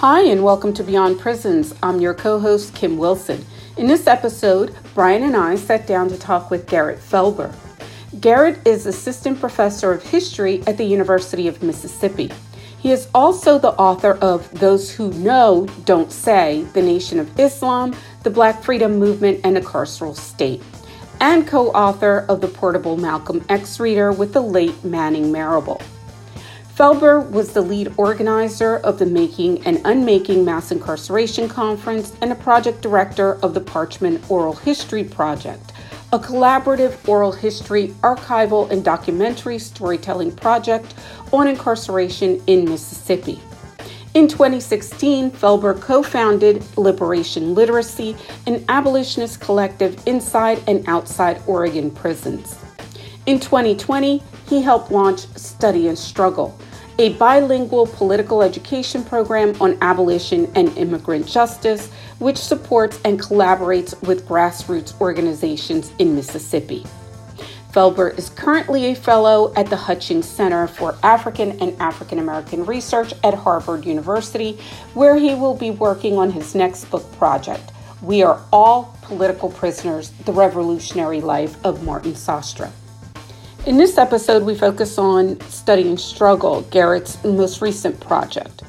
Hi, and welcome to Beyond Prisons. I'm your co host, Kim Wilson. In this episode, Brian and I sat down to talk with Garrett Felber. Garrett is assistant professor of history at the University of Mississippi. He is also the author of Those Who Know Don't Say The Nation of Islam, the Black Freedom Movement, and a Carceral State, and co author of the portable Malcolm X reader with the late Manning Marable. Felber was the lead organizer of the Making and Unmaking Mass Incarceration Conference and a project director of the Parchman Oral History Project, a collaborative oral history, archival, and documentary storytelling project on incarceration in Mississippi. In 2016, Felber co founded Liberation Literacy, an abolitionist collective inside and outside Oregon prisons. In 2020, he helped launch Study and Struggle a bilingual political education program on abolition and immigrant justice, which supports and collaborates with grassroots organizations in Mississippi. Felber is currently a fellow at the Hutchins Center for African and African American Research at Harvard University, where he will be working on his next book project, We Are All Political Prisoners The Revolutionary Life of Martin Sostre. In this episode, we focus on Study and Struggle, Garrett's most recent project.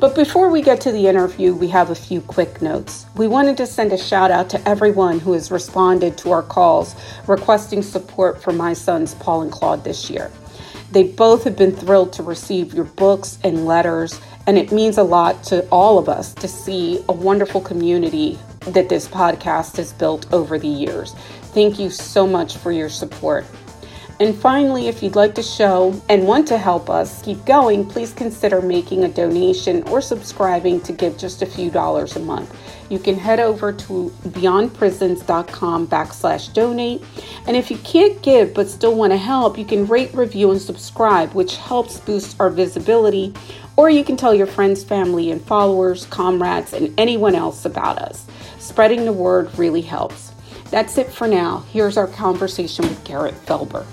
But before we get to the interview, we have a few quick notes. We wanted to send a shout out to everyone who has responded to our calls requesting support for my sons, Paul and Claude, this year. They both have been thrilled to receive your books and letters, and it means a lot to all of us to see a wonderful community that this podcast has built over the years. Thank you so much for your support. And finally, if you'd like to show and want to help us keep going, please consider making a donation or subscribing to give just a few dollars a month. You can head over to beyondprisons.com backslash donate. And if you can't give but still want to help, you can rate, review, and subscribe, which helps boost our visibility. Or you can tell your friends, family, and followers, comrades, and anyone else about us. Spreading the word really helps. That's it for now. Here's our conversation with Garrett Felber.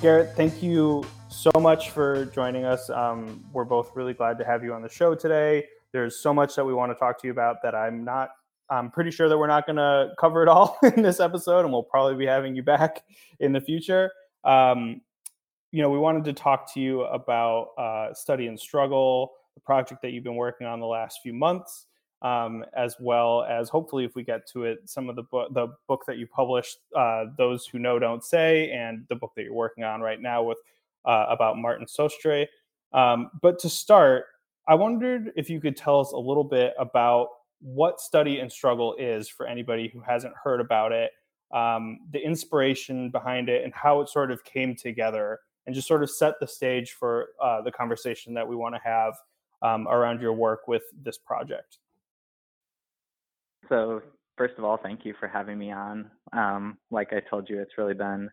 Garrett, thank you so much for joining us. Um, we're both really glad to have you on the show today. There's so much that we want to talk to you about that I'm not. I'm pretty sure that we're not going to cover it all in this episode, and we'll probably be having you back in the future. Um, you know, we wanted to talk to you about uh, study and struggle, the project that you've been working on the last few months, um, as well as hopefully, if we get to it, some of the book, the book that you published, uh, "Those Who Know Don't Say," and the book that you're working on right now with uh, about Martin Sostre. Um, but to start, I wondered if you could tell us a little bit about what study and struggle is for anybody who hasn't heard about it, um, the inspiration behind it, and how it sort of came together, and just sort of set the stage for uh, the conversation that we want to have um, around your work with this project. So, first of all, thank you for having me on. Um, like I told you, it's really been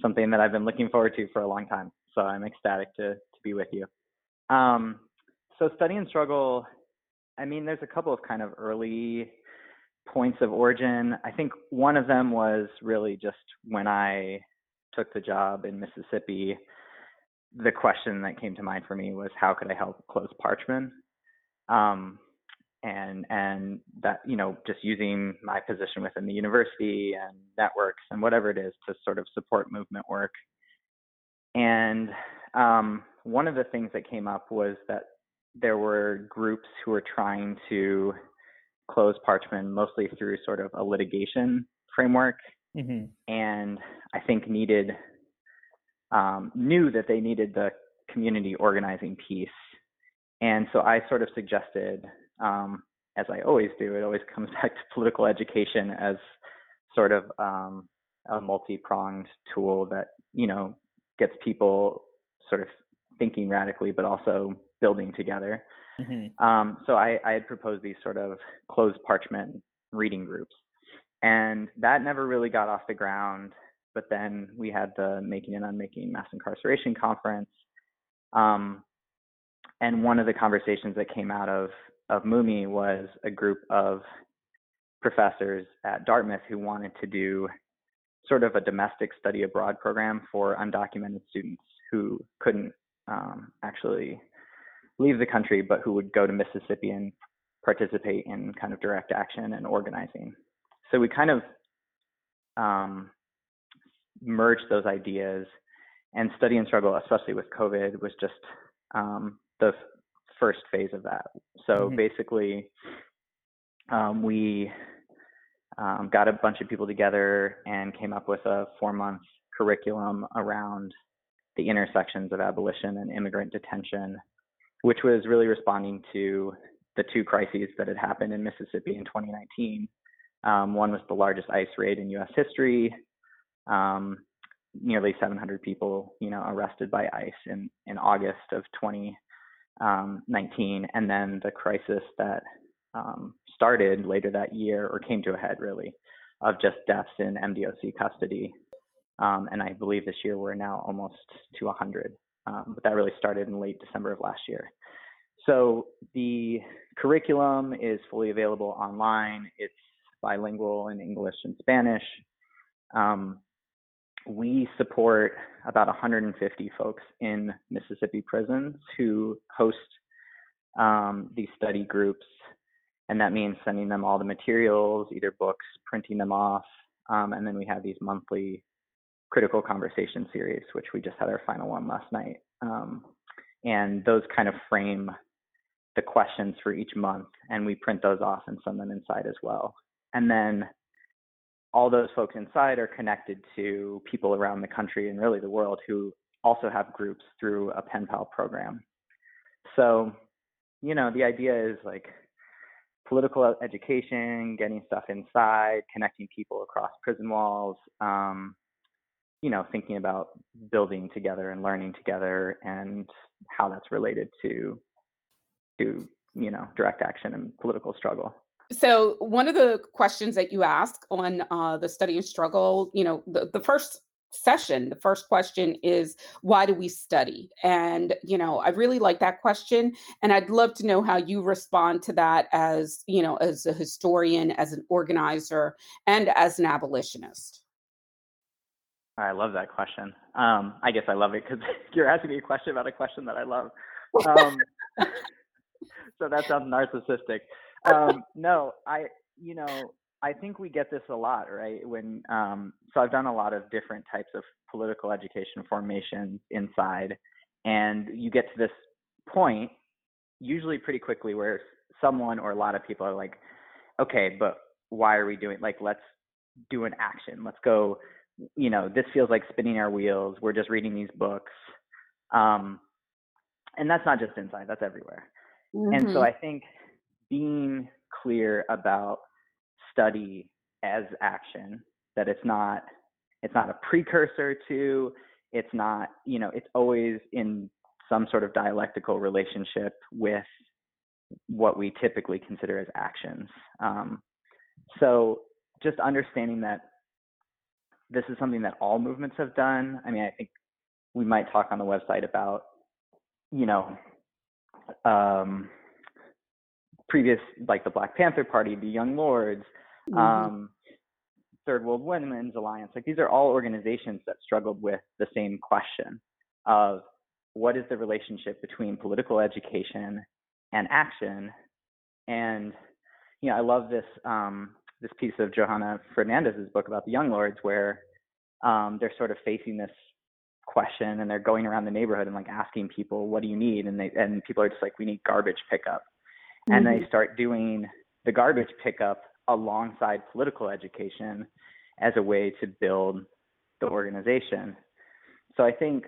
something that I've been looking forward to for a long time. So, I'm ecstatic to, to be with you. Um, so, study and struggle, I mean, there's a couple of kind of early points of origin. I think one of them was really just when I took the job in Mississippi. The question that came to mind for me was how could I help close Parchman? Um, and and that you know just using my position within the university and networks and whatever it is to sort of support movement work and um, one of the things that came up was that there were groups who were trying to close Parchman mostly through sort of a litigation framework mm-hmm. and i think needed um, knew that they needed the community organizing piece and so i sort of suggested um, as I always do, it always comes back to political education as sort of um, a multi-pronged tool that you know gets people sort of thinking radically, but also building together. Mm-hmm. Um, so I, I had proposed these sort of closed Parchman reading groups, and that never really got off the ground. But then we had the Making and Unmaking Mass Incarceration Conference. Um, and one of the conversations that came out of of MUMI was a group of professors at Dartmouth who wanted to do sort of a domestic study abroad program for undocumented students who couldn't um, actually leave the country, but who would go to Mississippi and participate in kind of direct action and organizing. So we kind of um, merged those ideas, and study and struggle, especially with COVID, was just um, the first phase of that. So mm-hmm. basically, um, we um, got a bunch of people together and came up with a four month curriculum around the intersections of abolition and immigrant detention, which was really responding to the two crises that had happened in Mississippi in 2019. Um, one was the largest ICE raid in U.S. history, um, nearly 700 people, you know, arrested by ICE in in August of 2019, um, and then the crisis that um, started later that year or came to a head really of just deaths in MDOC custody. Um, and I believe this year we're now almost to 100. Um, but that really started in late December of last year. So the curriculum is fully available online. It's bilingual in English and Spanish. Um, we support about 150 folks in Mississippi prisons who host um, these study groups and that means sending them all the materials, either books, printing them off, um, and then we have these monthly critical conversation series, which we just had our final one last night. Um, and those kind of frame the questions for each month, and we print those off and send them inside as well. And then all those folks inside are connected to people around the country and really the world who also have groups through a pen pal program. So, you know, the idea is like political education, getting stuff inside, connecting people across prison walls, um, you know, thinking about building together and learning together and how that's related to to you know direct action and political struggle. So one of the questions that you ask on uh, the study and struggle, you know, the, the first session the first question is why do we study? And you know i really like that question and i'd love to know how you respond to that as you know as a historian as an organizer and as an abolitionist. I love that question. Um, i guess i love it because you're asking me a question about a question that i love. Um, so that sounds narcissistic um, no i you know I think we get this a lot, right? When um, so I've done a lot of different types of political education formations inside, and you get to this point usually pretty quickly where someone or a lot of people are like, okay, but why are we doing like let's do an action. Let's go. You know, this feels like spinning our wheels. We're just reading these books, um, and that's not just inside. That's everywhere. Mm-hmm. And so mm-hmm. I think being clear about study as action that it's not it's not a precursor to it's not you know it's always in some sort of dialectical relationship with what we typically consider as actions. Um, so just understanding that this is something that all movements have done i mean i think we might talk on the website about you know um, previous like the black panther party the young lords mm-hmm. um, Third World Women's Alliance. Like these are all organizations that struggled with the same question of what is the relationship between political education and action. And you know, I love this um, this piece of Johanna Fernandez's book about the Young Lords, where um, they're sort of facing this question and they're going around the neighborhood and like asking people, "What do you need?" and they and people are just like, "We need garbage pickup," mm-hmm. and they mm-hmm. start doing the garbage pickup alongside political education as a way to build the organization. So I think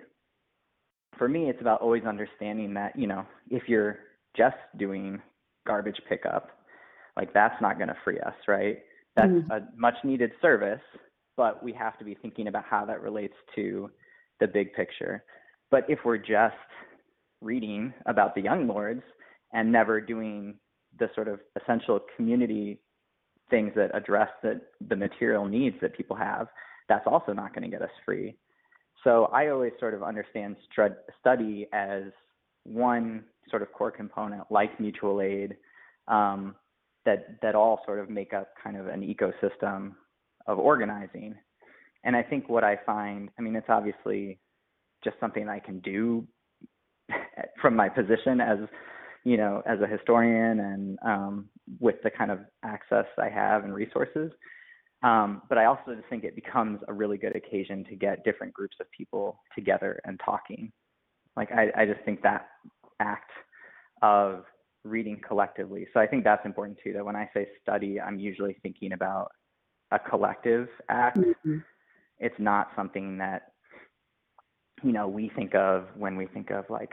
for me, it's about always understanding that, you know, if you're just doing garbage pickup, like that's not going to free us, right? That's mm-hmm. a much needed service, but we have to be thinking about how that relates to the big picture. But if we're just reading about the young lords and never doing the sort of essential community things that address the, the material needs that people have, that's also not going to get us free. So I always sort of understand study as one sort of core component, like mutual aid, um, that that all sort of make up kind of an ecosystem of organizing. and I think what I find, I mean, it's obviously just something I can do from my position as you know as a historian and um, with the kind of access I have and resources. Um, but I also just think it becomes a really good occasion to get different groups of people together and talking. Like I, I just think that act of reading collectively. So I think that's important too. That when I say study, I'm usually thinking about a collective act. Mm-hmm. It's not something that you know we think of when we think of like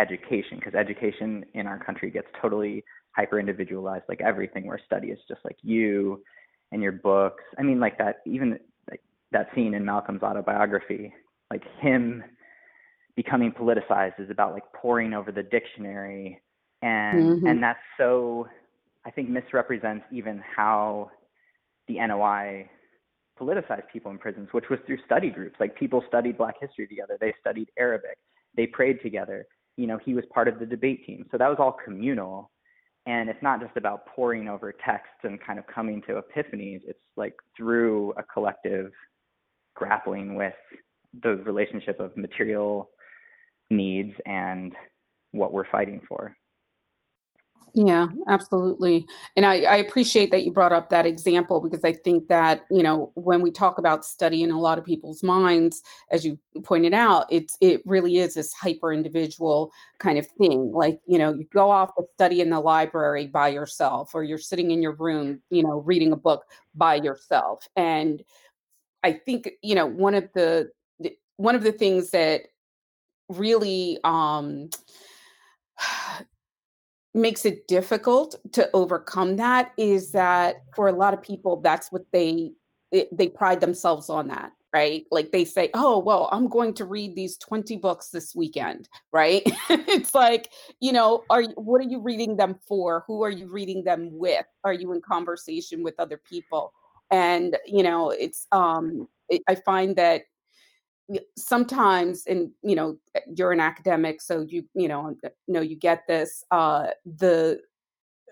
education because education in our country gets totally hyper individualized like everything where study is just like you and your books. I mean like that even like that scene in malcolm's autobiography like him becoming politicized is about like poring over the dictionary. And mm-hmm. and that's so i think misrepresents even how the noi politicized people in prisons which was through study groups. Like people studied black history together. They studied arabic. They prayed together you know he was part of the debate team. So that was all communal. And it's not just about poring over texts and kind of coming to epiphanies. It's like through a collective grappling with the relationship of material needs and what we're fighting for yeah, absolutely. And I, I, appreciate that you brought up that example because I think that, you know, when we talk about study in a lot of people's minds, as you pointed out, it's it really is this hyper individual kind of thing. Like, you know, you go off to study in the library by yourself, or you're sitting in your room, you know, reading a book by yourself. And I think, you know, one of the one of the things that really um makes it difficult to overcome that is that for a lot of people that's what they they pride themselves on that right? Like they say oh well i'm going to read these 20 books this weekend right? It's like you know are what are you reading them for? Who are you reading them with? Are you in conversation with other people? And you know it's um it, i find that sometimes and you know eh, you're an academic so you you know eh, know you get this uh the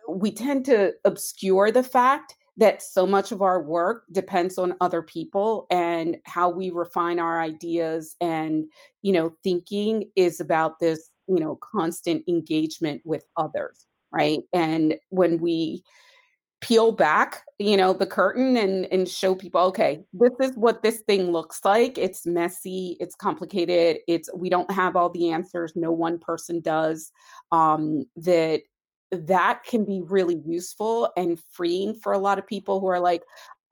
we tend to obscure the fact that so much of our work depends on other people and how we refine our ideas and you know thinking is about this you know constant engagement with others right? And when we peel back you know the curtain and and show people okay this is what this thing looks like. It's messy it's complicated it's we don't have all the answers no one person does um that that can be really useful and freeing for a lot of people who are like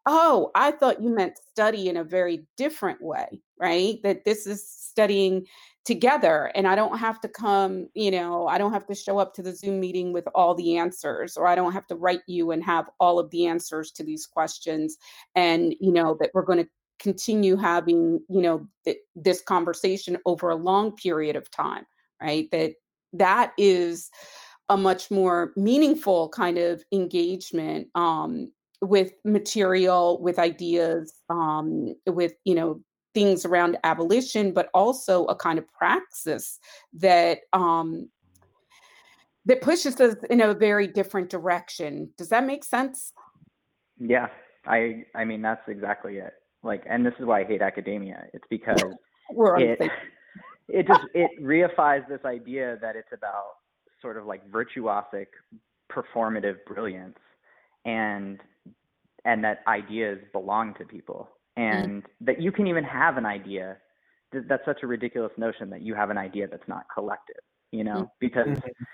oh i thought you meant study in a very different way right? That this is studying together and i don't have to come you know i don't have to show up to the zoom meeting with all the answers or i don't have to write you and have all of the answers to these questions and you know that we're going to continue having you know th- this conversation over a long period of time right? That that is a much more meaningful kind of engagement um, with material with ideas um, with you know things around abolition, but also a kind of praxis that um, that pushes us in a very different direction. Does that make sense? Yeah, I I mean that's exactly it. Like, and this is why I hate academia. It's because it it just it reifies this idea that it's about sort of like virtuosic performative brilliance and and that ideas belong to people Mm-hmm. and mm-hmm. that you can even have an idea. That's such a ridiculous notion that you have an idea that's not collective, you know, mm-hmm. because mm-hmm.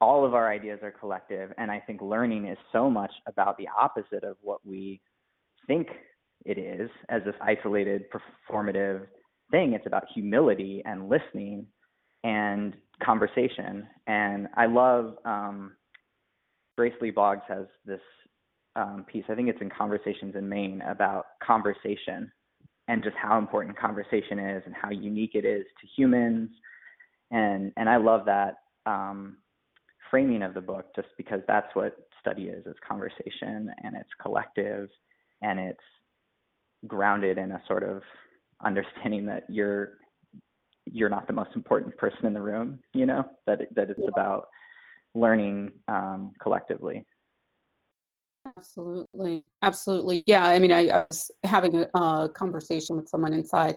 all of our ideas are collective. And I think learning is so much about the opposite of what we think it is as this isolated performative thing. It's about humility and listening and conversation. And I love um, Grace Lee Boggs has this um, piece. I think it's in Conversations in Maine about conversation and just how important conversation is and how unique it is to humans. And and I love that um, framing of the book just because that's what study is. It's conversation and it's collective and it's grounded in a sort of understanding that you're you're not the most important person in the room. You know that that it's about learning um, collectively. Absolutely. Absolutely. Yeah. I mean, I, I was having a, a, conversation with someone inside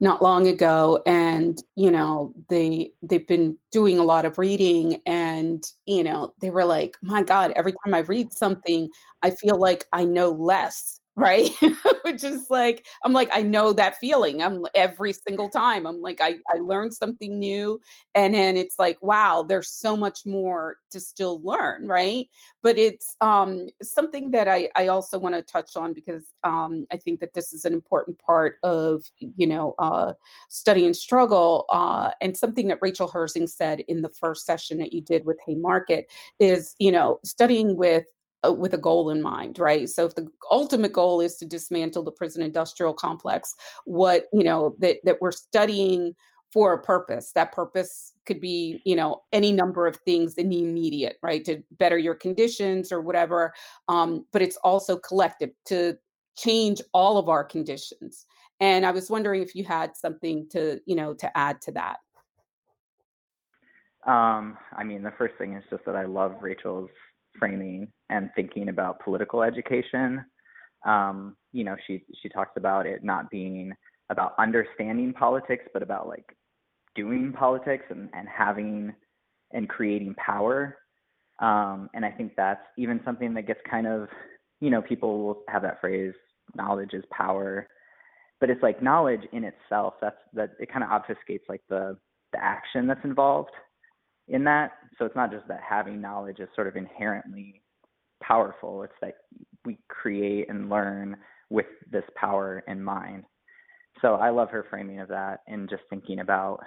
not long ago and, you know, they, they've been doing a lot of reading and, you know, they were like, my God, every time I read something, I feel like I know less right? Which is like i'm like i know that feeling i'm every single time i'm like i, I learned something new and then it's like wow there's so much more to still learn right? But it's um something that i i also want to touch on because um i think that this is an important part of you know uh study and struggle uh and something that rachel herzing said in the first session that you did with haymarket is you know studying with with a goal in mind, right? So if the ultimate goal is to dismantle the prison industrial complex, what you know that that we're studying for a purpose. That purpose could be, you know, any number of things in the immediate, right? To better your conditions or whatever. Um, but it's also collective to change all of our conditions. And I was wondering if you had something to, you know, to add to that. Um, I mean, the first thing is just that I love Rachel's framing and thinking about political education. Um, you know, she she talks about it not being about understanding politics, but about like doing politics and, and having and creating power. Um, and I think that's even something that gets kind of, you know, people will have that phrase, knowledge is power. But it's like knowledge in itself, that's that it kind of obfuscates like the the action that's involved in that. So it's not just that having knowledge is sort of inherently powerful, it's that we create and learn with this power in mind. So I love her framing of that and just thinking about,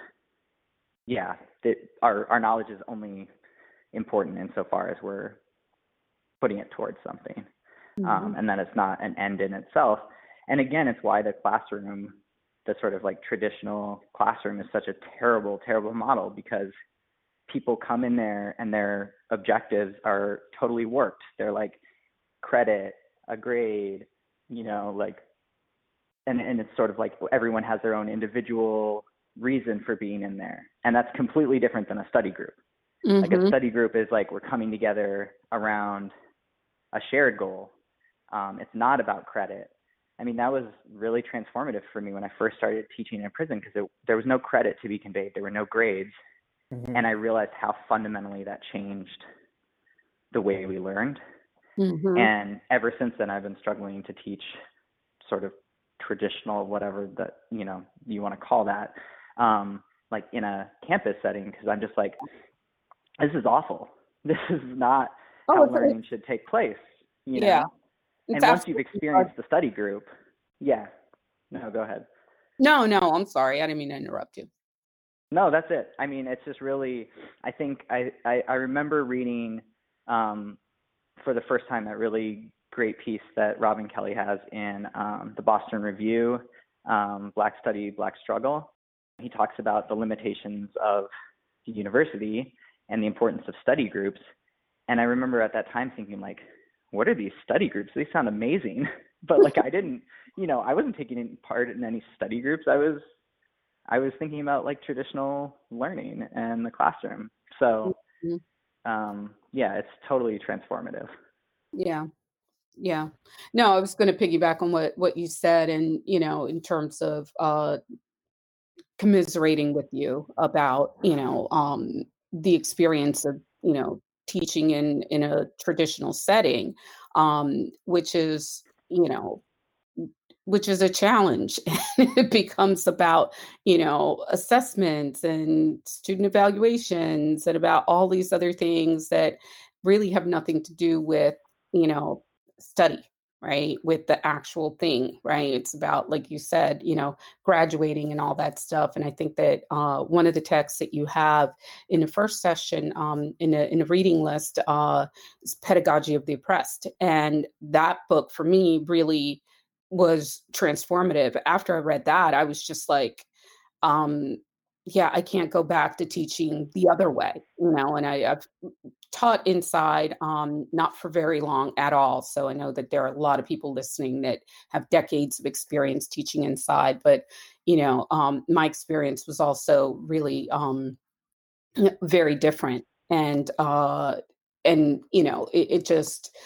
yeah, that our, our knowledge is only important insofar as we're putting it towards something. Um, mm-hmm. Um, and that it's not an end in itself. And again, it's why the classroom, the sort of like traditional classroom, is such a terrible, terrible model because people come in there and their objectives are totally warped. They're like credit, a grade, you know, like, and, and it's sort of like everyone has their own individual reason for being in there. And that's completely different than a study group. Mm-hmm. Like a mm-hmm. study group is like we're coming together around a shared goal. Um, it's not about credit. I mean, that was really transformative for me when I first started teaching in prison because there was no credit to be conveyed. There were no grades. Mm-hmm. And I realized how fundamentally that changed the way we learned. Mm-hmm. And ever since then, I've been struggling to teach sort of traditional, whatever that you know you want to call that, um, like in a campus setting, because I'm just like, this is awful. This is not oh, how learning should take place. You know? Yeah. It's and once you've experienced the study group, yeah. No, go ahead. No, no, I'm sorry. I didn't mean to interrupt you. No, that's it. I mean, it's just really. I think I I, I remember reading um, for the first time that really great piece that Robin Kelley has in um, the Boston Review, um, Black Study, Black Struggle. He talks about the limitations of the university and the importance of study groups. And I remember at that time thinking like, what are these study groups? They sound amazing. but like I didn't, you know, I wasn't taking any part in any study groups. I was I was thinking about like traditional learning and the classroom. So, mm-hmm. um, yeah, it's totally transformative. Yeah. Yeah. No, I was going to piggyback on what, what you said. And, you know, in terms of, uh, commiserating with you about, you know, um, the experience of, you know, teaching in, in a traditional setting, um, which is, you know, which is a challenge. it becomes about, you know, assessments and student evaluations and about all these other things that really have nothing to do with, you know, study, right? With the actual thing, right? It's about, like you said, you know, graduating and all that stuff. And I think that uh, one of the texts that you have in the first session um, in, a, in a reading list uh, is Pedagogy of the Oppressed. And that book for me really was transformative. After I read that, I was just like, um, yeah, I can't go back to teaching the other way, you know. And I, have taught inside, um, not for very long at all. So I know that there are a lot of people listening that have decades of experience teaching inside. But you know, um, my experience was also really um, very different, and uh, and you know, it, it just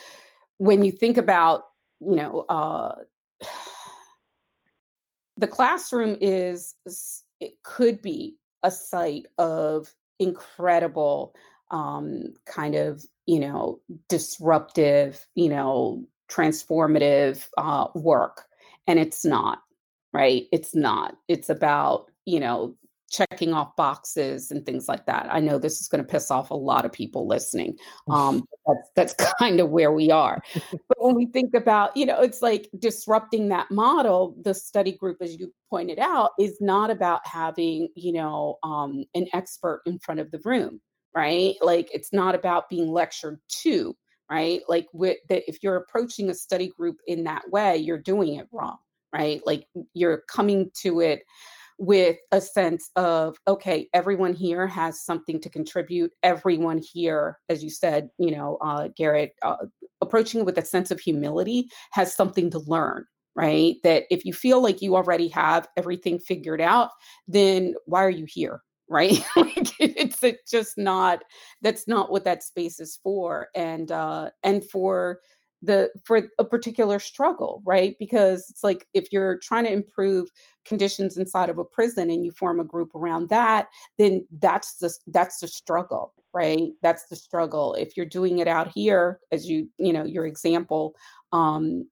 when you think about, you know, uh, the classroom is it could be a site of incredible um, kind of you know disruptive you know transformative uh, work and it's not right? It's not. It's about you know checking off boxes and things like that. I know this is going to piss off a lot of people listening. Um, that's that's kind of where we are. but when we think about, you know, it's like disrupting that model. The study group, as you pointed out, is not about having, you know, um, an expert in front of the room, right? Like it's not about being lectured to, right? Like with that, if you're approaching a study group in that way, you're doing it wrong, right? Like you're coming to it with a sense of okay everyone here has something to contribute. Everyone here as you said you know uh, garrett uh, approaching it with a sense of humility has something to learn right? That if you feel like you already have everything figured out then why are you here right? Like it's just not that's not what that space is for. And uh and for the for a particular struggle right? Because it's like if you're trying to improve conditions inside of a prison and you form a group around that then that's the that's the struggle right? That's the struggle. If you're doing it out here as you you know your example um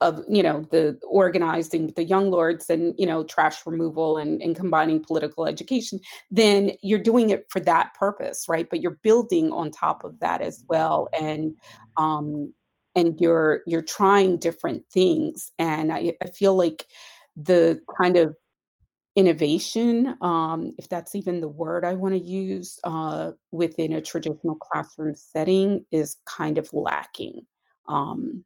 of you know the organizing the young lords and you know trash removal and, and combining political education then you're doing it for that purpose right? But you're building on top of that as well. And um and you're you're trying different things and i, I feel like the kind of innovation um, if that's even the word i want to use uh, within a traditional classroom setting is kind of lacking um,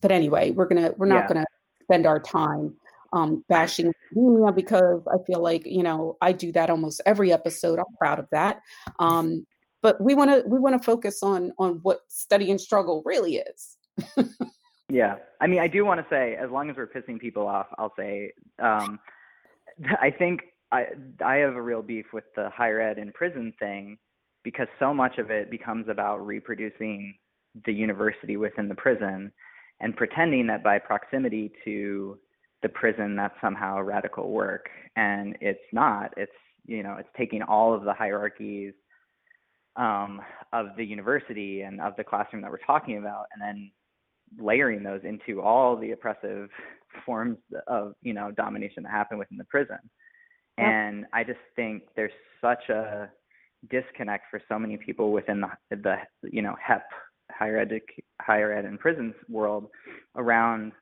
but anyway we're gonna we're not yeah. gonna spend our time um, bashing academia because i feel like you know i do that almost every episode i'm proud of that um, but we want to we want to focus on on what study and struggle really is yeah, I mean, I do want to say, as long as we're pissing people off, I'll say, um, I think I I have a real beef with the higher ed and prison thing because so much of it becomes about reproducing the university within the prison and pretending that by proximity to the prison that's somehow radical work. And it's not. It's you know it's taking all of the hierarchies um, of the university and of the classroom that we're talking about and then layering those into all the oppressive forms of you know domination that happen within the prison. And i just think there's such a disconnect for so many people within the the you know hep higher ed higher ed and prisons world around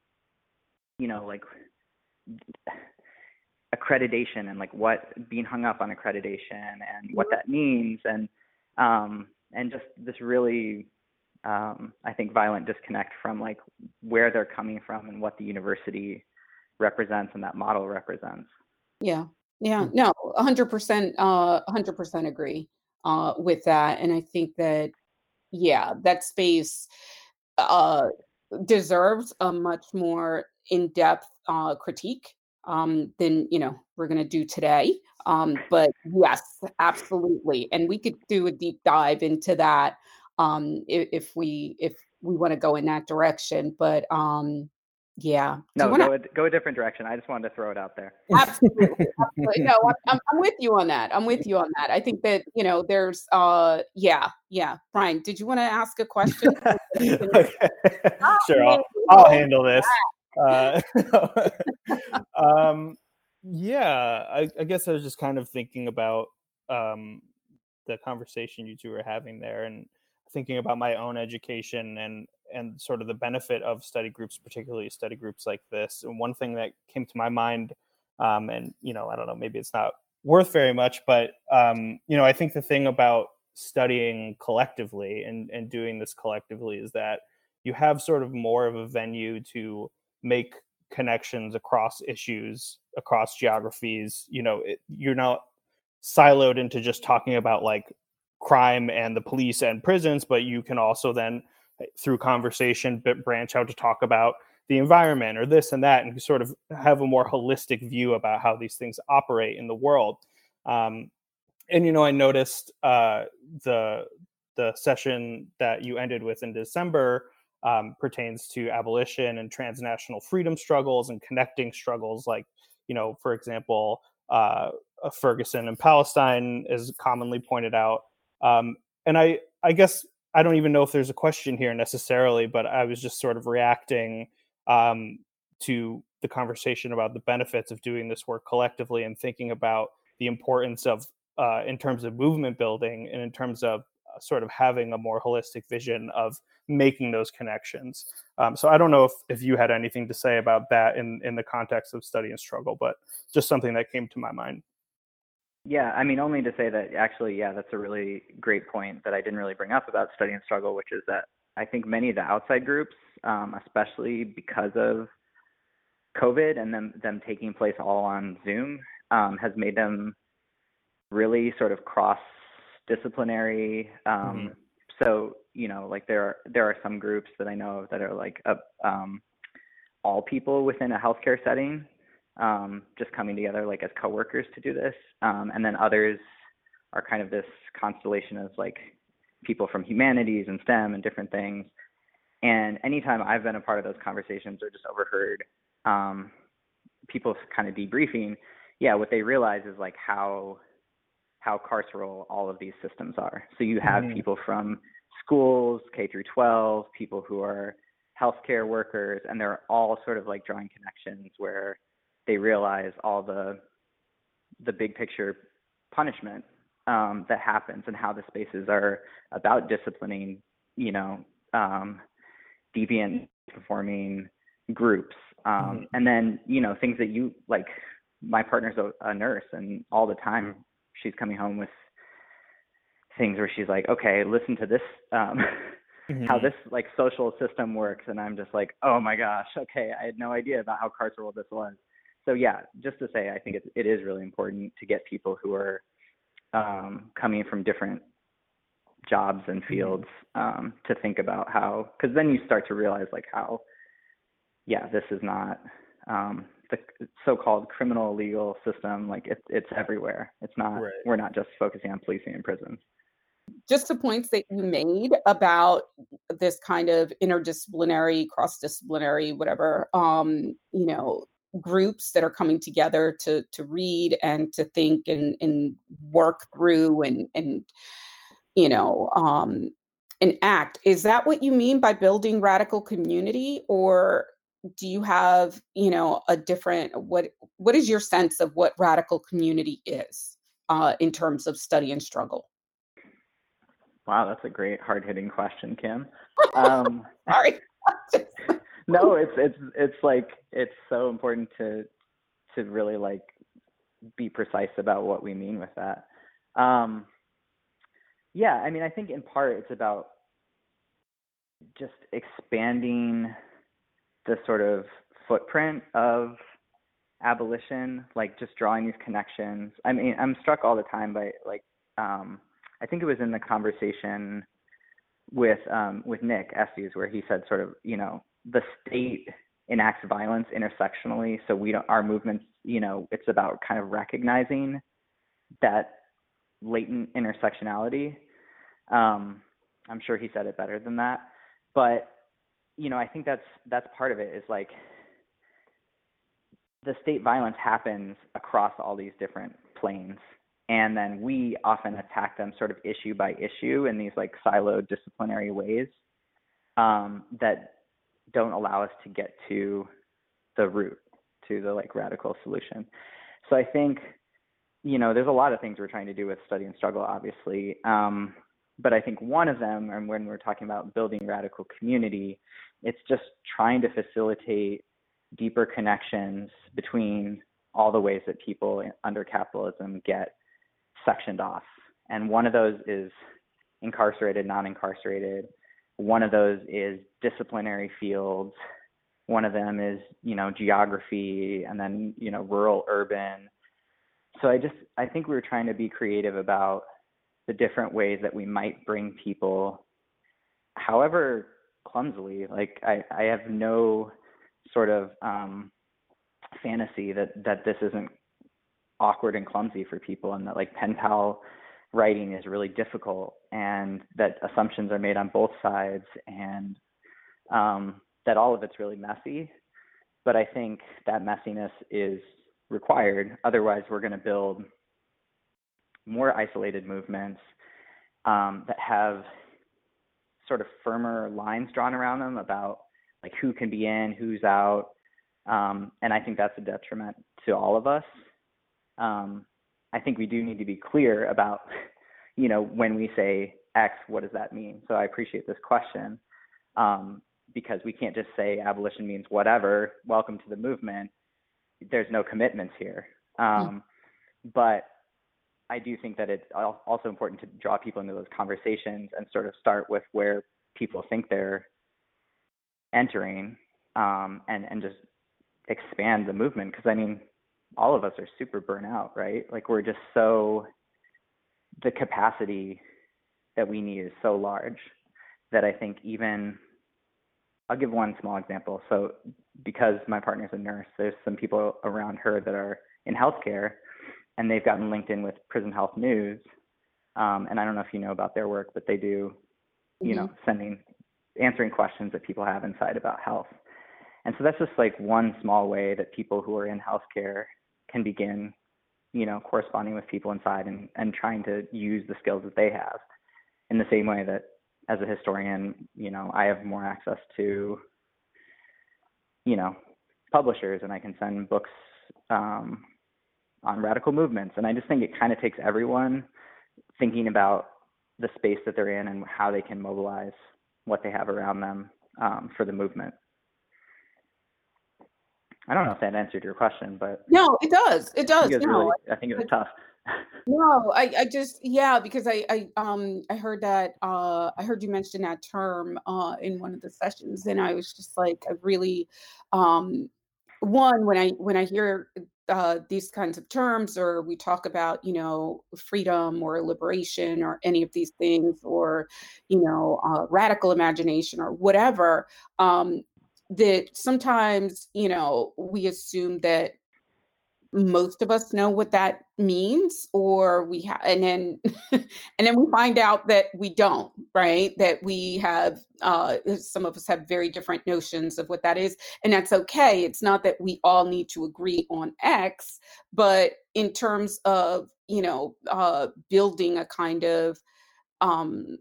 you know like accreditation and like what being hung up on accreditation and what that means and um and just this really um, I think violent disconnect from like where they're coming from and what the university represents and that model represents. Yeah, yeah, hmm. no, hundred percent, uh, hundred percent agree uh, with that, and I think that yeah, that space uh, deserves a much more in-depth uh, critique um, than you know we're going to do today. Um, but yes, absolutely, and we could do a deep dive into that um, if, if we if we want to go in that direction. But um, yeah, no, wanna... go, a, go a different direction. I just wanted to throw it out there. Absolutely, absolutely. no, I'm, I'm with you on that. I'm with you on that. I think that you know, there's uh, yeah, yeah. Brian, did you want to ask a question? sure, I'll, I'll handle this. Uh, um, yeah, I, I, guess I was just kind of thinking about um, the conversation you two were having there, and thinking about my own education and and sort of the benefit of study groups, particularly study groups like this. And one thing that came to my mind, um, and you know, I don't know, maybe it's not worth very much, but um, you know, I think the thing about studying collectively and and doing this collectively is that you have sort of more of a venue to make connections across issues, across geographies. You know, it, you're not siloed into just talking about like crime and the police and prisons, but you can also then, through conversation, branch out to talk about the environment or this and that, and sort of have a more holistic view about how these things operate in the world. Um, and you know, I noticed uh, the the session that you ended with in December um, pertains to abolition and transnational freedom struggles and connecting struggles like you know for example uh, ferguson and palestine is commonly pointed out um, and i i guess i don't even know if there's a question here necessarily but i was just sort of reacting um, to the conversation about the benefits of doing this work collectively and thinking about the importance of uh, in terms of movement building and in terms of uh, sort of having a more holistic vision of making those connections. Um, so I don't know if, if you had anything to say about that in, in the context of study and struggle, but just something that came to my mind. Yeah, I mean, only to say that actually, yeah, that's a really great point that I didn't really bring up about study and struggle, which is that I think many of the outside groups, um, especially because of COVID and them them taking place all on Zoom, um, has made them really sort of cross disciplinary. Um, mm-hmm. So you know, like there are there are some groups that I know that are like a, um, all people within a healthcare setting, um, just coming together like as coworkers to do this, um, and then others are kind of this constellation of like people from humanities and STEM and different things. And anytime I've been a part of those conversations or just overheard um, people kind of debriefing, yeah, what they realize is like how how carceral all of these systems are. So you have mm-hmm. people from schools, K through 12, people who are healthcare workers, and they're all sort of like drawing connections where they realize all the the big picture punishment um, that happens and how the spaces are about disciplining, you know, um, deviant performing groups um, mm-hmm. and then you know things that you like my partner's a, a nurse and all the time she's coming home with things where she's like okay listen to this um mm-hmm. how this like social system works and i'm just like oh my gosh okay i had no idea about how carceral this was so yeah just to say i think it, it is really important to get people who are um coming from different jobs and mm-hmm. fields um to think about how because then you start to realize like how yeah, this is not um, the so-called criminal legal system. Like it's it's everywhere. It's not. Right. We're not just focusing on policing and prisons. Just the points that you made about this kind of interdisciplinary, cross-disciplinary, whatever, um, you know, groups that are coming together to to read and to think and and work through and and you know um and act. Is that what you mean by building radical community or do you have you know a different what what is your sense of what radical community is uh, in terms of study and struggle? Wow that's a great hard-hitting question kim. Um, sorry no it's it's it's like it's so important to to really like be precise about what we mean with that um, yeah i mean i think in part it's about just expanding the sort of footprint of abolition, like just drawing these connections. I mean, I'm struck all the time by like um, I think it was in the conversation with um, with Nick Estes where he said sort of you know the state enacts violence intersectionally, so we don't our movements you know it's about kind of recognizing that latent intersectionality. Um, I'm sure he said it better than that, but you know, I think that's that's part of it is like the state violence happens across all these different planes and then we often attack them sort of issue by issue in these like siloed disciplinary ways um, that don't allow us to get to the root to the like radical solution so i think you know there's a lot of things we're trying to do with study and struggle obviously um, but I think one of them, and when we're talking about building radical community, it's just trying to facilitate deeper connections between all the ways that people under capitalism get sectioned off. And one of those is incarcerated, non incarcerated. One of those is disciplinary fields. One of them is, you know, geography and then, you know, rural, urban. So I just, I think we were trying to be creative about the different ways that we might bring people, however clumsily. Like I, I have no sort of um, fantasy that that this isn't awkward and clumsy for people, and that like pen pal writing is really difficult, and that assumptions are made on both sides, and um, that all of it's really messy. But I think that messiness is required. Otherwise, we're going to build more isolated movements um, that have sort of firmer lines drawn around them about like who can be in, who's out, um, and I think that's a detriment to all of us. Um, I think we do need to be clear about, you know, when we say X, what does that mean? So I appreciate this question um, because we can't just say abolition means whatever. Welcome to the movement. There's no commitments here. Um, mm. But I do think that it's also important to draw people into those conversations and sort of start with where people think they're entering um, and and just expand the movement because I mean all of us are super burnt out, right? Like we're just so the capacity that we need is so large that I think even I'll give one small example. So because my partner's a nurse, there's some people around her that are in healthcare and they've gotten linked in with Prison Health News. Um, and I don't know if you know about their work, but they do, you mm-hmm. know, sending, answering questions that people have inside about health. And so that's just like one small way that people who are in healthcare can begin, you know, corresponding with people inside and, and trying to use the skills that they have in the same way that as a historian, you know, I have more access to, you know, publishers and I can send books um, on radical movements. And I just think it kind of takes everyone thinking about the space that they're in and how they can mobilize what they have around them um, for the movement. I don't know if that answered your question, but no, it does. It does. I think it was, no, really, I think it was tough. no, I, I just yeah, because I, I um I heard that uh I heard you mention that term uh in one of the sessions, and I was just like I really um one when I when I hear uh, these kinds of terms, or we talk about, you know, freedom or liberation or any of these things, or, you know, uh, radical imagination or whatever, um, that sometimes, you know, we assume that most of us know what that means or we have and then and then we find out that we don't right? That we have uh some of us have very different notions of what that is and that's okay. It's not that we all need to agree on x but in terms of you know uh building a kind of um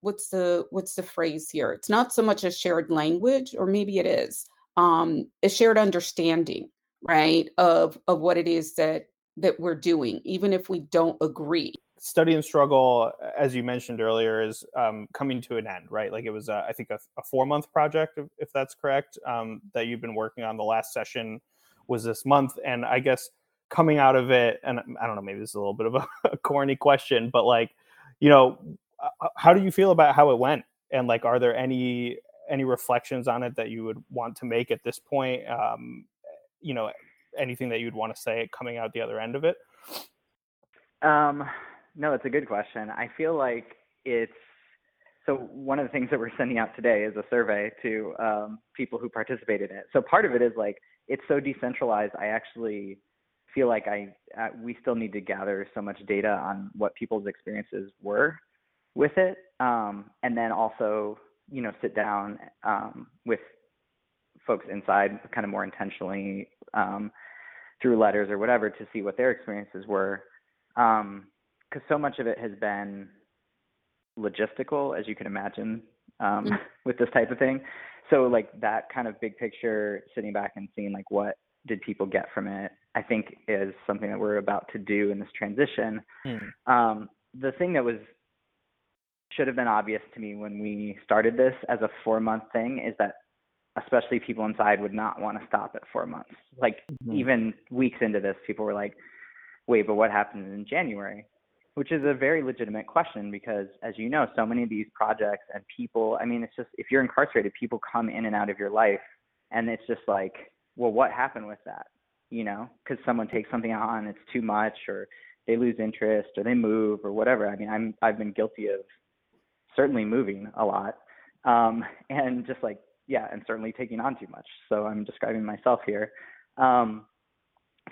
what's the what's the phrase here? It's not so much a shared language or maybe it is um a shared understanding right of of what it is that that we're doing even if we don't agree. Study and struggle as you mentioned earlier is um, coming to an end right? Like it was uh, i think a, a, four month project if, if that's correct um, that you've been working on. The last session was this month and i guess coming out of it and i don't know maybe this is a little bit of a, a corny question but like you know how do you feel about how it went and like are there any any reflections on it that you would want to make at this point um, you know anything that you'd want to say coming out the other end of it? Um, no, it's a good question. I feel like it's so one of the things that we're sending out today is a survey to um, people who participated in it. So part of it is like it's so decentralized. I actually feel like I uh, we still need to gather so much data on what people's experiences were with it, um, and then also you know sit down um, with folks inside kind of more intentionally um, through letters or whatever to see what their experiences were. Because um, so much of it has been logistical, as you can imagine, um, mm-hmm. with this type of thing. So, like that kind of big picture, sitting back and seeing like what did people get from it, I think is something that we're about to do in this transition. Mm. Um, the thing that was should have been obvious to me when we started this as a four month thing is that especially people inside would not want to stop at four months. Like mm-hmm. even weeks into this, people were like, wait, but what happens in January? Which is a very legitimate question because, as you know, so many of these projects and people, I mean, it's just if you're incarcerated, people come in and out of your life. And it's just like, well, what happened with that? You know, because someone takes something on, it's too much, or they lose interest, or they move, or whatever. I mean, I'm I've been guilty of certainly moving a lot, um, and just like yeah, and certainly taking on too much. So I'm describing myself here. Um,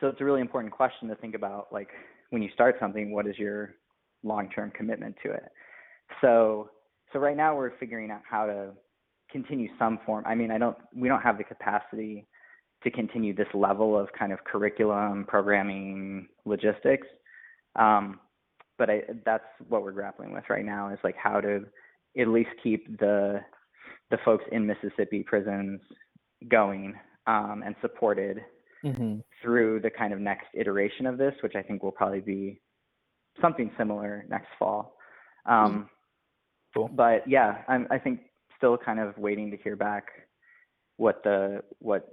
so it's a really important question to think about. Like when you start something, what is your long-term commitment to it? So so right now we're figuring out how to continue some form. I mean, I don't. We don't have the capacity to continue this level of kind of curriculum, programming, logistics. Um, but I, that's what we're grappling with right now is like how to at least keep the the folks in Mississippi prisons going um, and supported mm-hmm. through the kind of next iteration of this, which I think will probably be something similar next fall. Um, mm-hmm. cool. But yeah, I'm, I think still kind of waiting to hear back what the what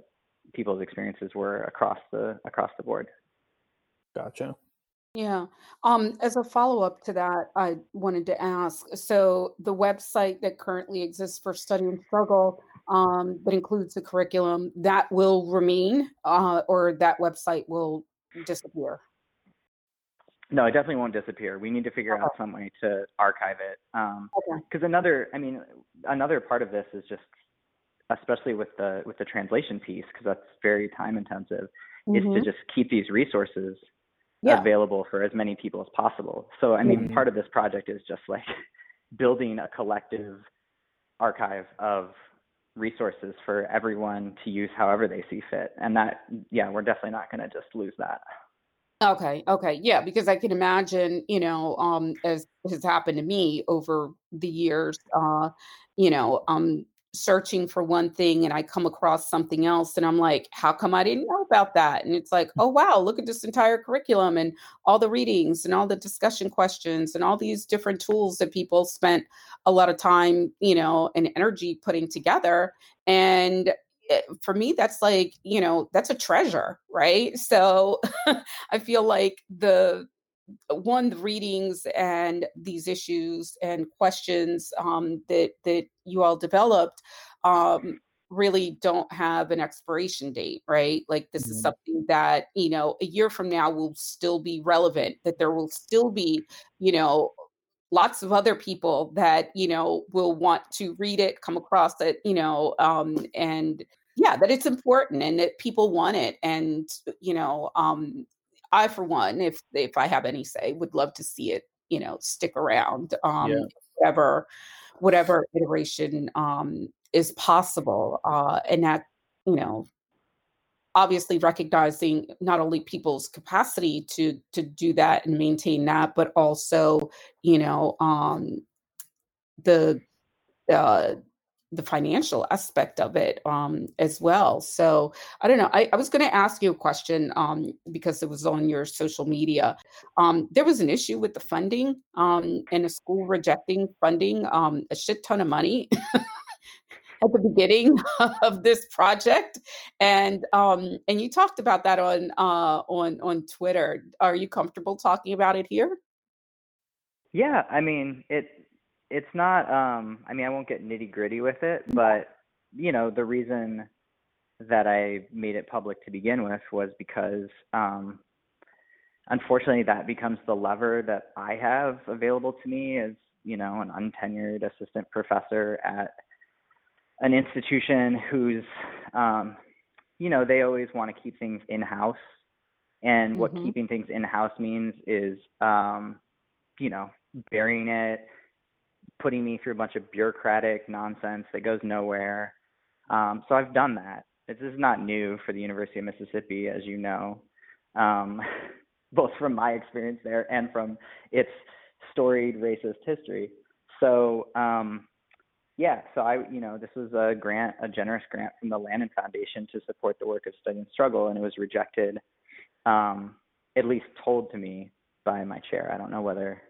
people's experiences were across the across the board. Gotcha. Yeah. Um, as a follow-up to that, I wanted to ask, so the website that currently exists for Study and Struggle, um, that includes the curriculum, that will remain, uh, or that website will disappear? No, it definitely won't disappear. We need to figure out some way to archive it. Um, Okay. because another, I mean, another part of this is just, especially with the with the translation piece, because that's very time intensive, is to mm-hmm. just keep these resources yeah. available for as many people as possible. So, I mean, mm-hmm. part of this project is just like building a collective archive of resources for everyone to use however they see fit. And that, yeah, we're definitely not going to just lose that. Okay, okay. Yeah, because I can imagine, you know, um, as has happened to me over the years, uh, you know, um, searching for one thing and I come across something else and I'm like, how come I didn't know about that? And it's like, oh wow, look at this entire curriculum and all the readings and all the discussion questions and all these different tools that people spent a lot of time, you know, and energy putting together. And it, for me, that's like, you know, that's a treasure, right? So I feel like the one the readings and these issues and questions um, that that you all developed um, really don't have an expiration date right like this mm-hmm. is something that you know a year from now will still be relevant that there will still be you know lots of other people that you know will want to read it come across it you know um, and yeah that it's important and that people want it and you know um, I, for one, if if I have any say, would love to see it, you know, stick around. Um, yeah. whatever, whatever iteration um, is possible, uh, and that you know, obviously recognizing not only people's capacity to to do that and maintain that, but also, you know, um, the uh, the financial aspect of it um, as well. So I don't know. I, I was going to ask you a question um, because it was on your social media. Um, there was an issue with the funding um, and a school rejecting funding um, a shit ton of money. at the beginning of this project, and um, and you talked about that on uh, on on Twitter. Are you comfortable talking about it here? Yeah, I mean it it's not um I mean I won't get nitty gritty with it, but you know, the reason that I made it public to begin with was because um unfortunately that becomes the lever that I have available to me as, you know, an untenured assistant professor at an institution who's um you know, they always want to keep things in house. And mm-hmm. what keeping things in house means is um, you know, burying it, putting me through a bunch of bureaucratic nonsense that goes nowhere. Um, so I've done that. This is not new for the University of Mississippi, as you know, um, both from my experience there and from its storied racist history. So um, yeah, so I, you know, this was a grant, a generous grant from the Lannan Foundation to support the work of Study and Struggle, and it was rejected, um, at least told to me by my chair. I don't know whether,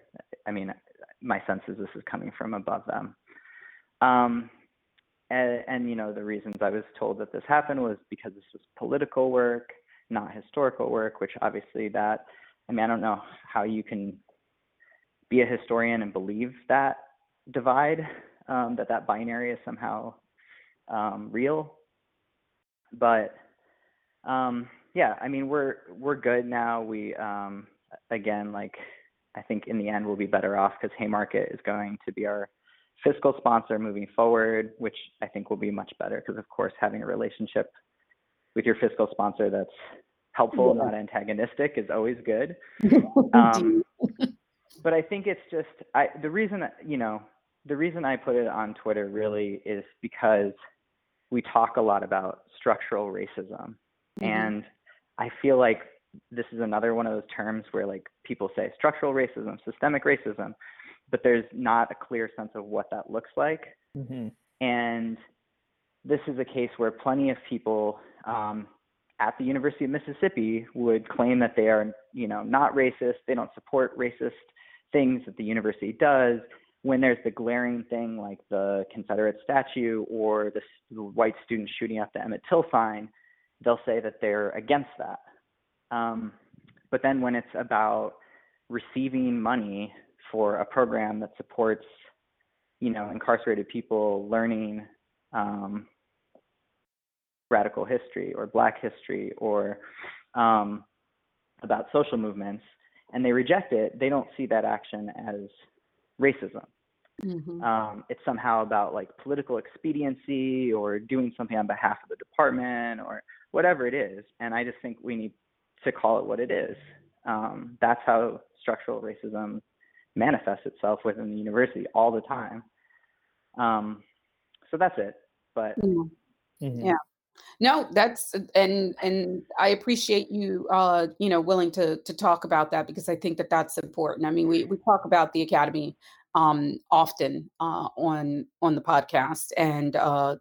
I mean, my sense is this is coming from above them. Um, and, and, you know, the reasons I was told that this happened was because this was political work, not historical work, which obviously that, I mean, I don't know how you can be a historian and believe that divide, um, that that binary is somehow um, real. But um, yeah, I mean, we're we're good now. We um, again, like I think in the end we'll be better off because Haymarket is going to be our fiscal sponsor moving forward, which I think will be much better because, of course, having a relationship with your fiscal sponsor that's helpful, yeah. not antagonistic, is always good. um, but I think it's just I, the reason you know the reason I put it on Twitter really is because we talk a lot about structural racism. Mm-hmm. And I feel like this is another one of those terms where like people say structural racism, systemic racism, but there's not a clear sense of what that looks like. Mm-hmm. And this is a case where plenty of people um, at the University of Mississippi would claim that they are, you know, not racist. They don't support racist things that the university does. When there's the glaring thing like the Confederate statue or the, the white students shooting up the Emmett Till sign, they'll say that they're against that. Um, but then when it's about receiving money for a program that supports, you know, incarcerated people learning um, radical history or Black history or um, about social movements, and they reject it, they don't see that action as racism. Mm-hmm. Um, it's somehow about like political expediency or doing something on behalf of the department or whatever it is. And I just think we need to call it what it is. Um, that's how structural racism manifests itself within the university all the time. Um, so that's it. But mm-hmm. yeah. No, that's and and I appreciate you uh you know willing to to talk about that because I think that that's important. I mean, we we talk about the academy um often uh on on the podcast and uh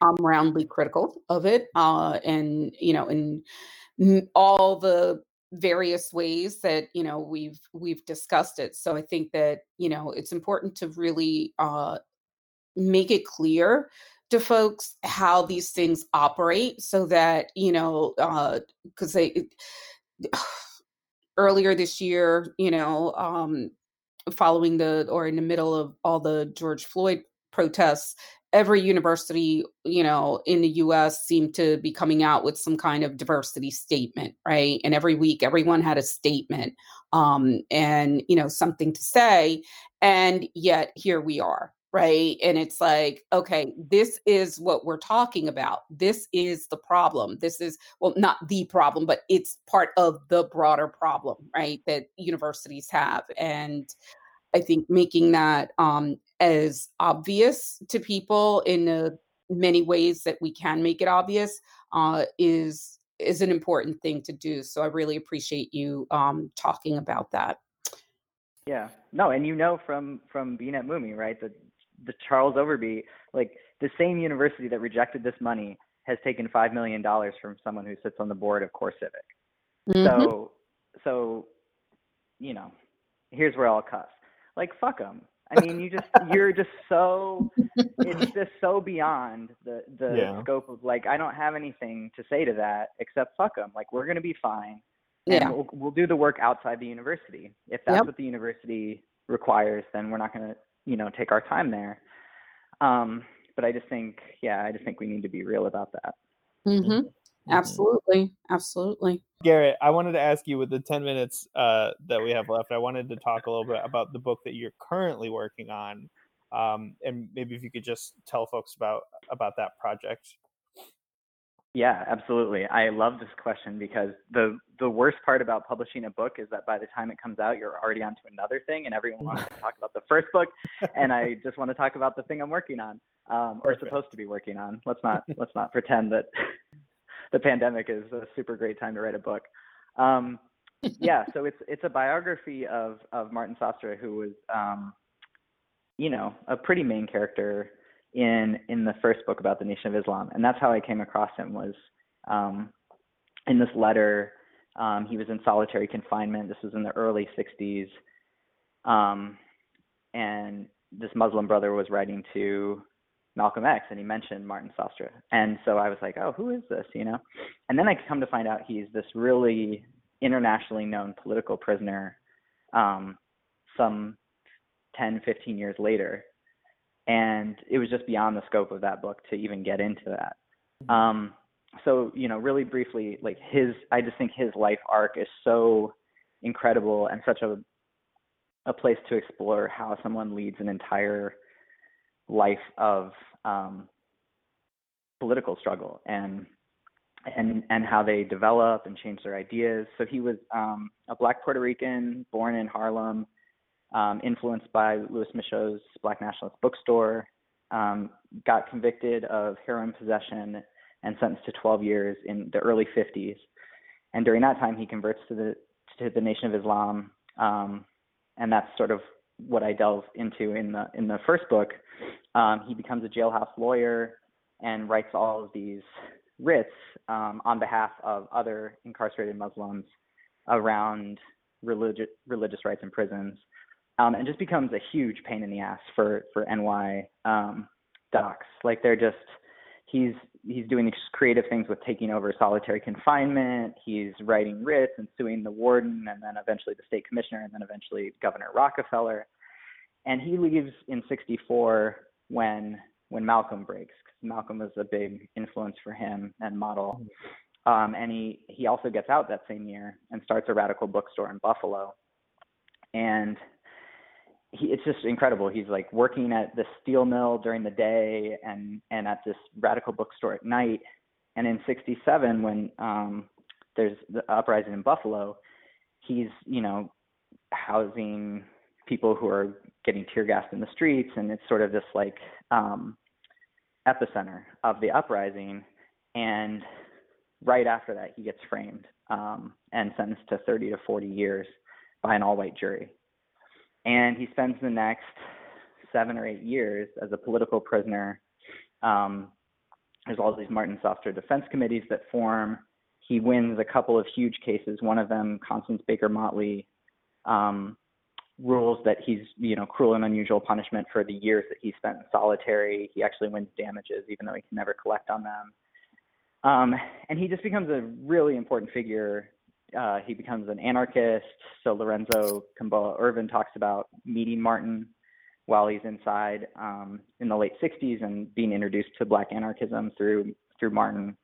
I'm roundly critical of it uh and you know in all the various ways that you know we've we've discussed it. So i think that you know it's important to really uh make it clear to folks how these things operate so that you know uh because they earlier this year you know um following the or in the middle of all the george floyd protests every university, you know, in the US seemed to be coming out with some kind of diversity statement, right? And every week everyone had a statement um and, you know, something to say and yet here we are, right? And it's like, okay, this is what we're talking about. This is the problem. This is well not the problem, but it's part of the broader problem, right? That universities have and I think making that um, as obvious to people in the many ways that we can make it obvious uh, is is an important thing to do. So I really appreciate you um, talking about that. Yeah, no, and you know from from being at MUMI, right? The the Charles Overby, like the same university that rejected this money has taken five million dollars from someone who sits on the board of CoreCivic. Mm-hmm. So so you know, here's where I'll cuss like fuck them. I mean, you just you're just so it's just so beyond the the yeah. scope of like I don't have anything to say to that except fuck them. Like we're gonna be fine. And yeah. we'll, we'll do the work outside the university. If that's yep. what the university requires, then we're not gonna you know take our time there. Um, but I just think yeah, I just think we need to be real about that. Mm-hmm. Mm-hmm. Absolutely. Absolutely. Garrett, I wanted to ask you with the 10 minutes uh, that we have left, I wanted to talk a little bit about the book that you're currently working on. Um, and maybe if you could just tell folks about about that project. Yeah, absolutely. I love this question because the the worst part about publishing a book is that by the time it comes out, you're already onto another thing, and everyone wants to talk about the first book, and I just want to talk about the thing I'm working on, um, or supposed to be working on. Let's not let's not pretend that the pandemic is a super great time to write a book. Um, yeah, so it's it's a biography of of Martin Sostre, who was, um, you know, a pretty main character in in the first book about the Nation of Islam, and that's how I came across him. Was um, in this letter. Um, he was in solitary confinement. This was in the early '60s, um, and this Muslim brother was writing to Malcolm X and he mentioned Martin Sostre. And so I was like, oh, who is this? You know? And then I come to find out he's this really internationally known political prisoner um, some 10, 15 years later. And it was just beyond the scope of that book to even get into that. Um, so, you know, really briefly, like his, I just think his life arc is so incredible and such a, a place to explore how someone leads an entire life of um, political struggle and and and how they develop and change their ideas. So he was um, a Black Puerto Rican born in Harlem, um, influenced by Lewis Michaux's Black Nationalist Bookstore, um, got convicted of heroin possession and sentenced to 12 years in the early 50s. And during that time, he converts to the to the Nation of Islam, um, and that's sort of what I delve into in the in the first book. Um, he becomes a jailhouse lawyer and writes all of these writs um, on behalf of other incarcerated Muslims around religious religious rights in prisons, um, and just becomes a huge pain in the ass for for NY um, docs. Like they're just he's he's doing these creative things with taking over solitary confinement. He's writing writs and suing the warden, and then eventually the state commissioner, and then eventually Governor Rockefeller. And he leaves in '64 when when Malcolm breaks. Because Malcolm was a big influence for him and model. Um, and he he also gets out that same year and starts a radical bookstore in Buffalo. And he, it's just incredible. He's like working at the steel mill during the day and and at this radical bookstore at night. And in '67, when um, there's the uprising in Buffalo, he's you know housing people who are getting tear gassed in the streets, and it's sort of this like um, epicenter of the uprising. And right after that, he gets framed um, and sentenced to 30 to 40 years by an all-white jury and he spends the next seven or eight years as a political prisoner. Um, there's all these Martin Sostre defense committees that form. He wins a couple of huge cases. One of them, Constance Baker Motley, um, rules that he's, you know, cruel and unusual punishment for the years that he spent in solitary. He actually wins damages, even though he can never collect on them. Um, and he just becomes a really important figure uh, he becomes an anarchist. So Lorenzo Kom'boa Ervin talks about meeting Martin while he's inside um, in the late 60s and being introduced to black anarchism through through Martin.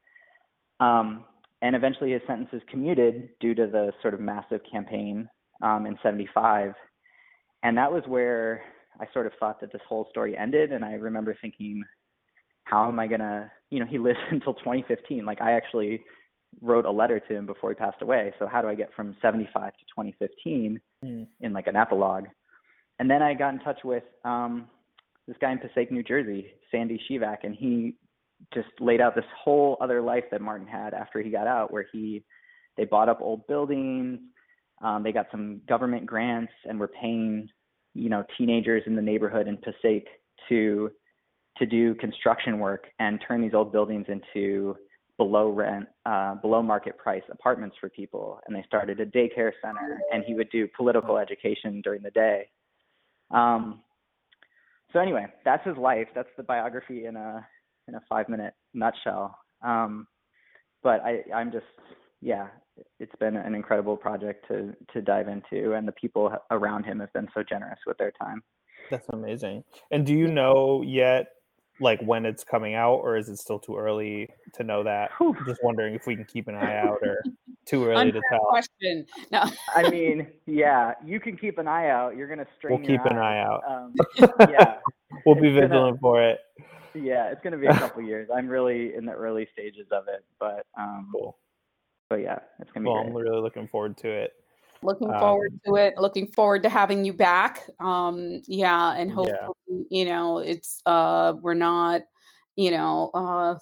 Um, and eventually his sentence is commuted due to the sort of massive campaign um, in 75. And that was where I sort of thought that this whole story ended. And I remember thinking, how am I going to, you know, he lives until 2015. Like I actually wrote a letter to him before he passed away. So how do I get from 75 to 2015 mm. in like an epilogue? And then I got in touch with um, this guy in Passaic, New Jersey, Sandy Shivak, and he just laid out this whole other life that Martin had after he got out, where he they bought up old buildings, um, they got some government grants, and were paying you know teenagers in the neighborhood in Passaic to to do construction work and turn these old buildings into below rent, uh, below market price apartments for people, and they started a daycare center. And he would do political education during the day. Um, so anyway, that's his life. That's the biography in a in a five minute nutshell. Um, but I, I'm just yeah, it's been an incredible project to to dive into, and the people around him have been so generous with their time. That's amazing. And do you know yet like when it's coming out, or is it still too early to know that? Whew. Just wondering if we can keep an eye out, or too early to tell. Question. No. I mean, yeah, you can keep an eye out. You're gonna strain. We'll keep eye. an eye out. Um, yeah, we'll be vigilant gonna, for it. Yeah, it's gonna be a couple years. I'm really in the early stages of it, but um, cool. But yeah, it's gonna be. Well, great. I'm really looking forward to it. Looking um, forward to it. Looking forward to having you back. Um, yeah, and hopefully, yeah. you know, it's uh, we're not you know, uh,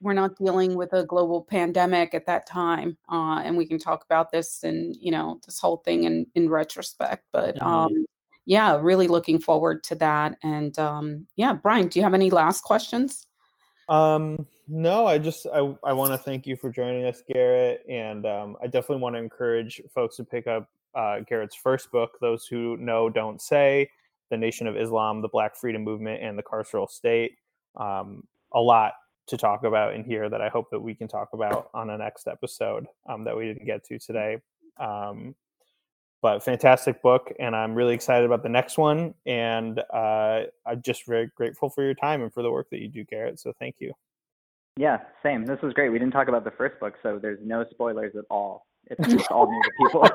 we're not dealing with a global pandemic at that time, uh, and we can talk about this and you know this whole thing in in retrospect. But mm-hmm. um, yeah, really looking forward to that. And um, yeah, Brian, do you have any last questions? Um, no, I just I I want to thank you for joining us, Garrett, and um, I definitely want to encourage folks to pick up uh, Garrett's first book. Those who know don't say. The Nation of Islam, the Black Freedom Movement, and the Carceral State um, a lot to talk about in here that I hope that we can talk about on the next episode um, that we didn't get to today. Um, but fantastic book, and I'm really excited about the next one. And uh, I'm just very grateful for your time and for the work that you do, Garrett. So thank you. Yeah, same. This was great. We didn't talk about the first book, so there's no spoilers at all. It's just all new to people.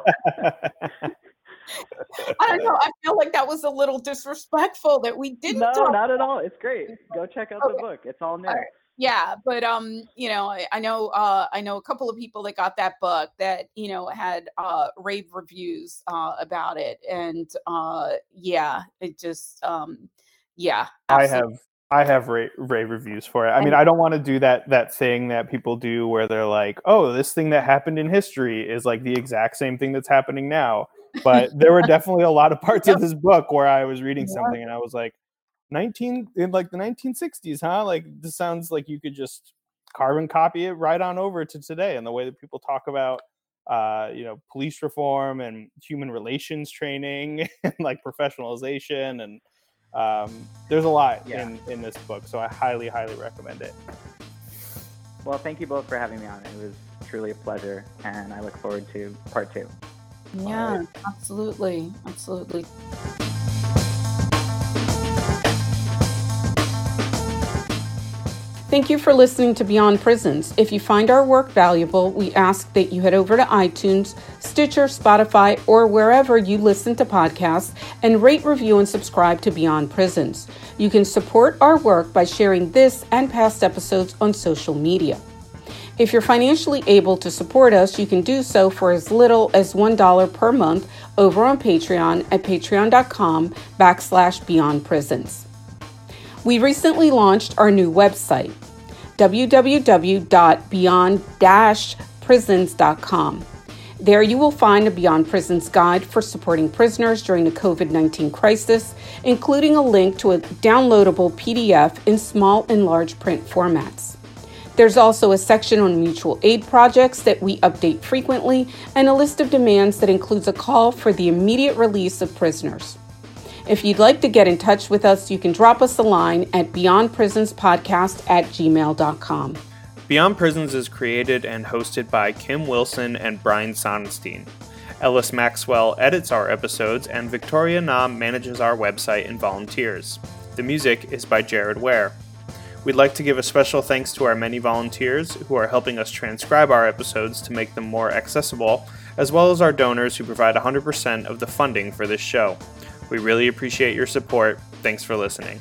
I don't know. I feel like that was a little disrespectful that we didn't. No, talk not at all. It's great. Go check out okay. the book. It's all new. All right. Yeah, but um, you know, I, I know uh, I know a couple of people that got that book that you know had uh, rave reviews uh, about it, and uh, yeah, it just um, yeah. Absolutely. I have I have rave, rave reviews for it. I mean, I don't want to do that that thing that people do where they're like, "Oh, this thing that happened in history is like the exact same thing that's happening now." But there were definitely a lot of parts of this book where I was reading something and I was like, 19 in like the 1960s, huh? Like this sounds like you could just carbon copy it right on over to today and the way that people talk about uh, you know, police reform and human relations training and like professionalization and um, there's a lot yeah. in, in this book. So I highly, highly recommend it. Well, thank you both for having me on. It was truly a pleasure and I look forward to part two. Yeah, right. absolutely. Absolutely. Thank you for listening to Beyond Prisons. If you find our work valuable, we ask that you head over to iTunes, Stitcher, Spotify, or wherever you listen to podcasts and rate, review, and subscribe to Beyond Prisons. You can support our work by sharing this and past episodes on social media. If you're financially able to support us, you can do so for as little as $1 per month over on Patreon at patreon.com backslash beyond prisons. We recently launched our new website, www.beyond-prisons.com. There you will find a Beyond Prisons guide for supporting prisoners during the COVID 19 crisis, including a link to a downloadable PDF in small and large print formats. There's also a section on mutual aid projects that we update frequently and a list of demands that includes a call for the immediate release of prisoners. If you'd like to get in touch with us, you can drop us a line at beyondprisonspodcast at gmail.com. Beyond Prisons is created and hosted by Kim Wilson and Brian Sonenstein. Ellis Maxwell edits our episodes, and Victoria Nam manages our website and volunteers. The music is by Jared Ware. We'd like to give a special thanks to our many volunteers who are helping us transcribe our episodes to make them more accessible, as well as our donors who provide 100% of the funding for this show. We really appreciate your support. Thanks for listening.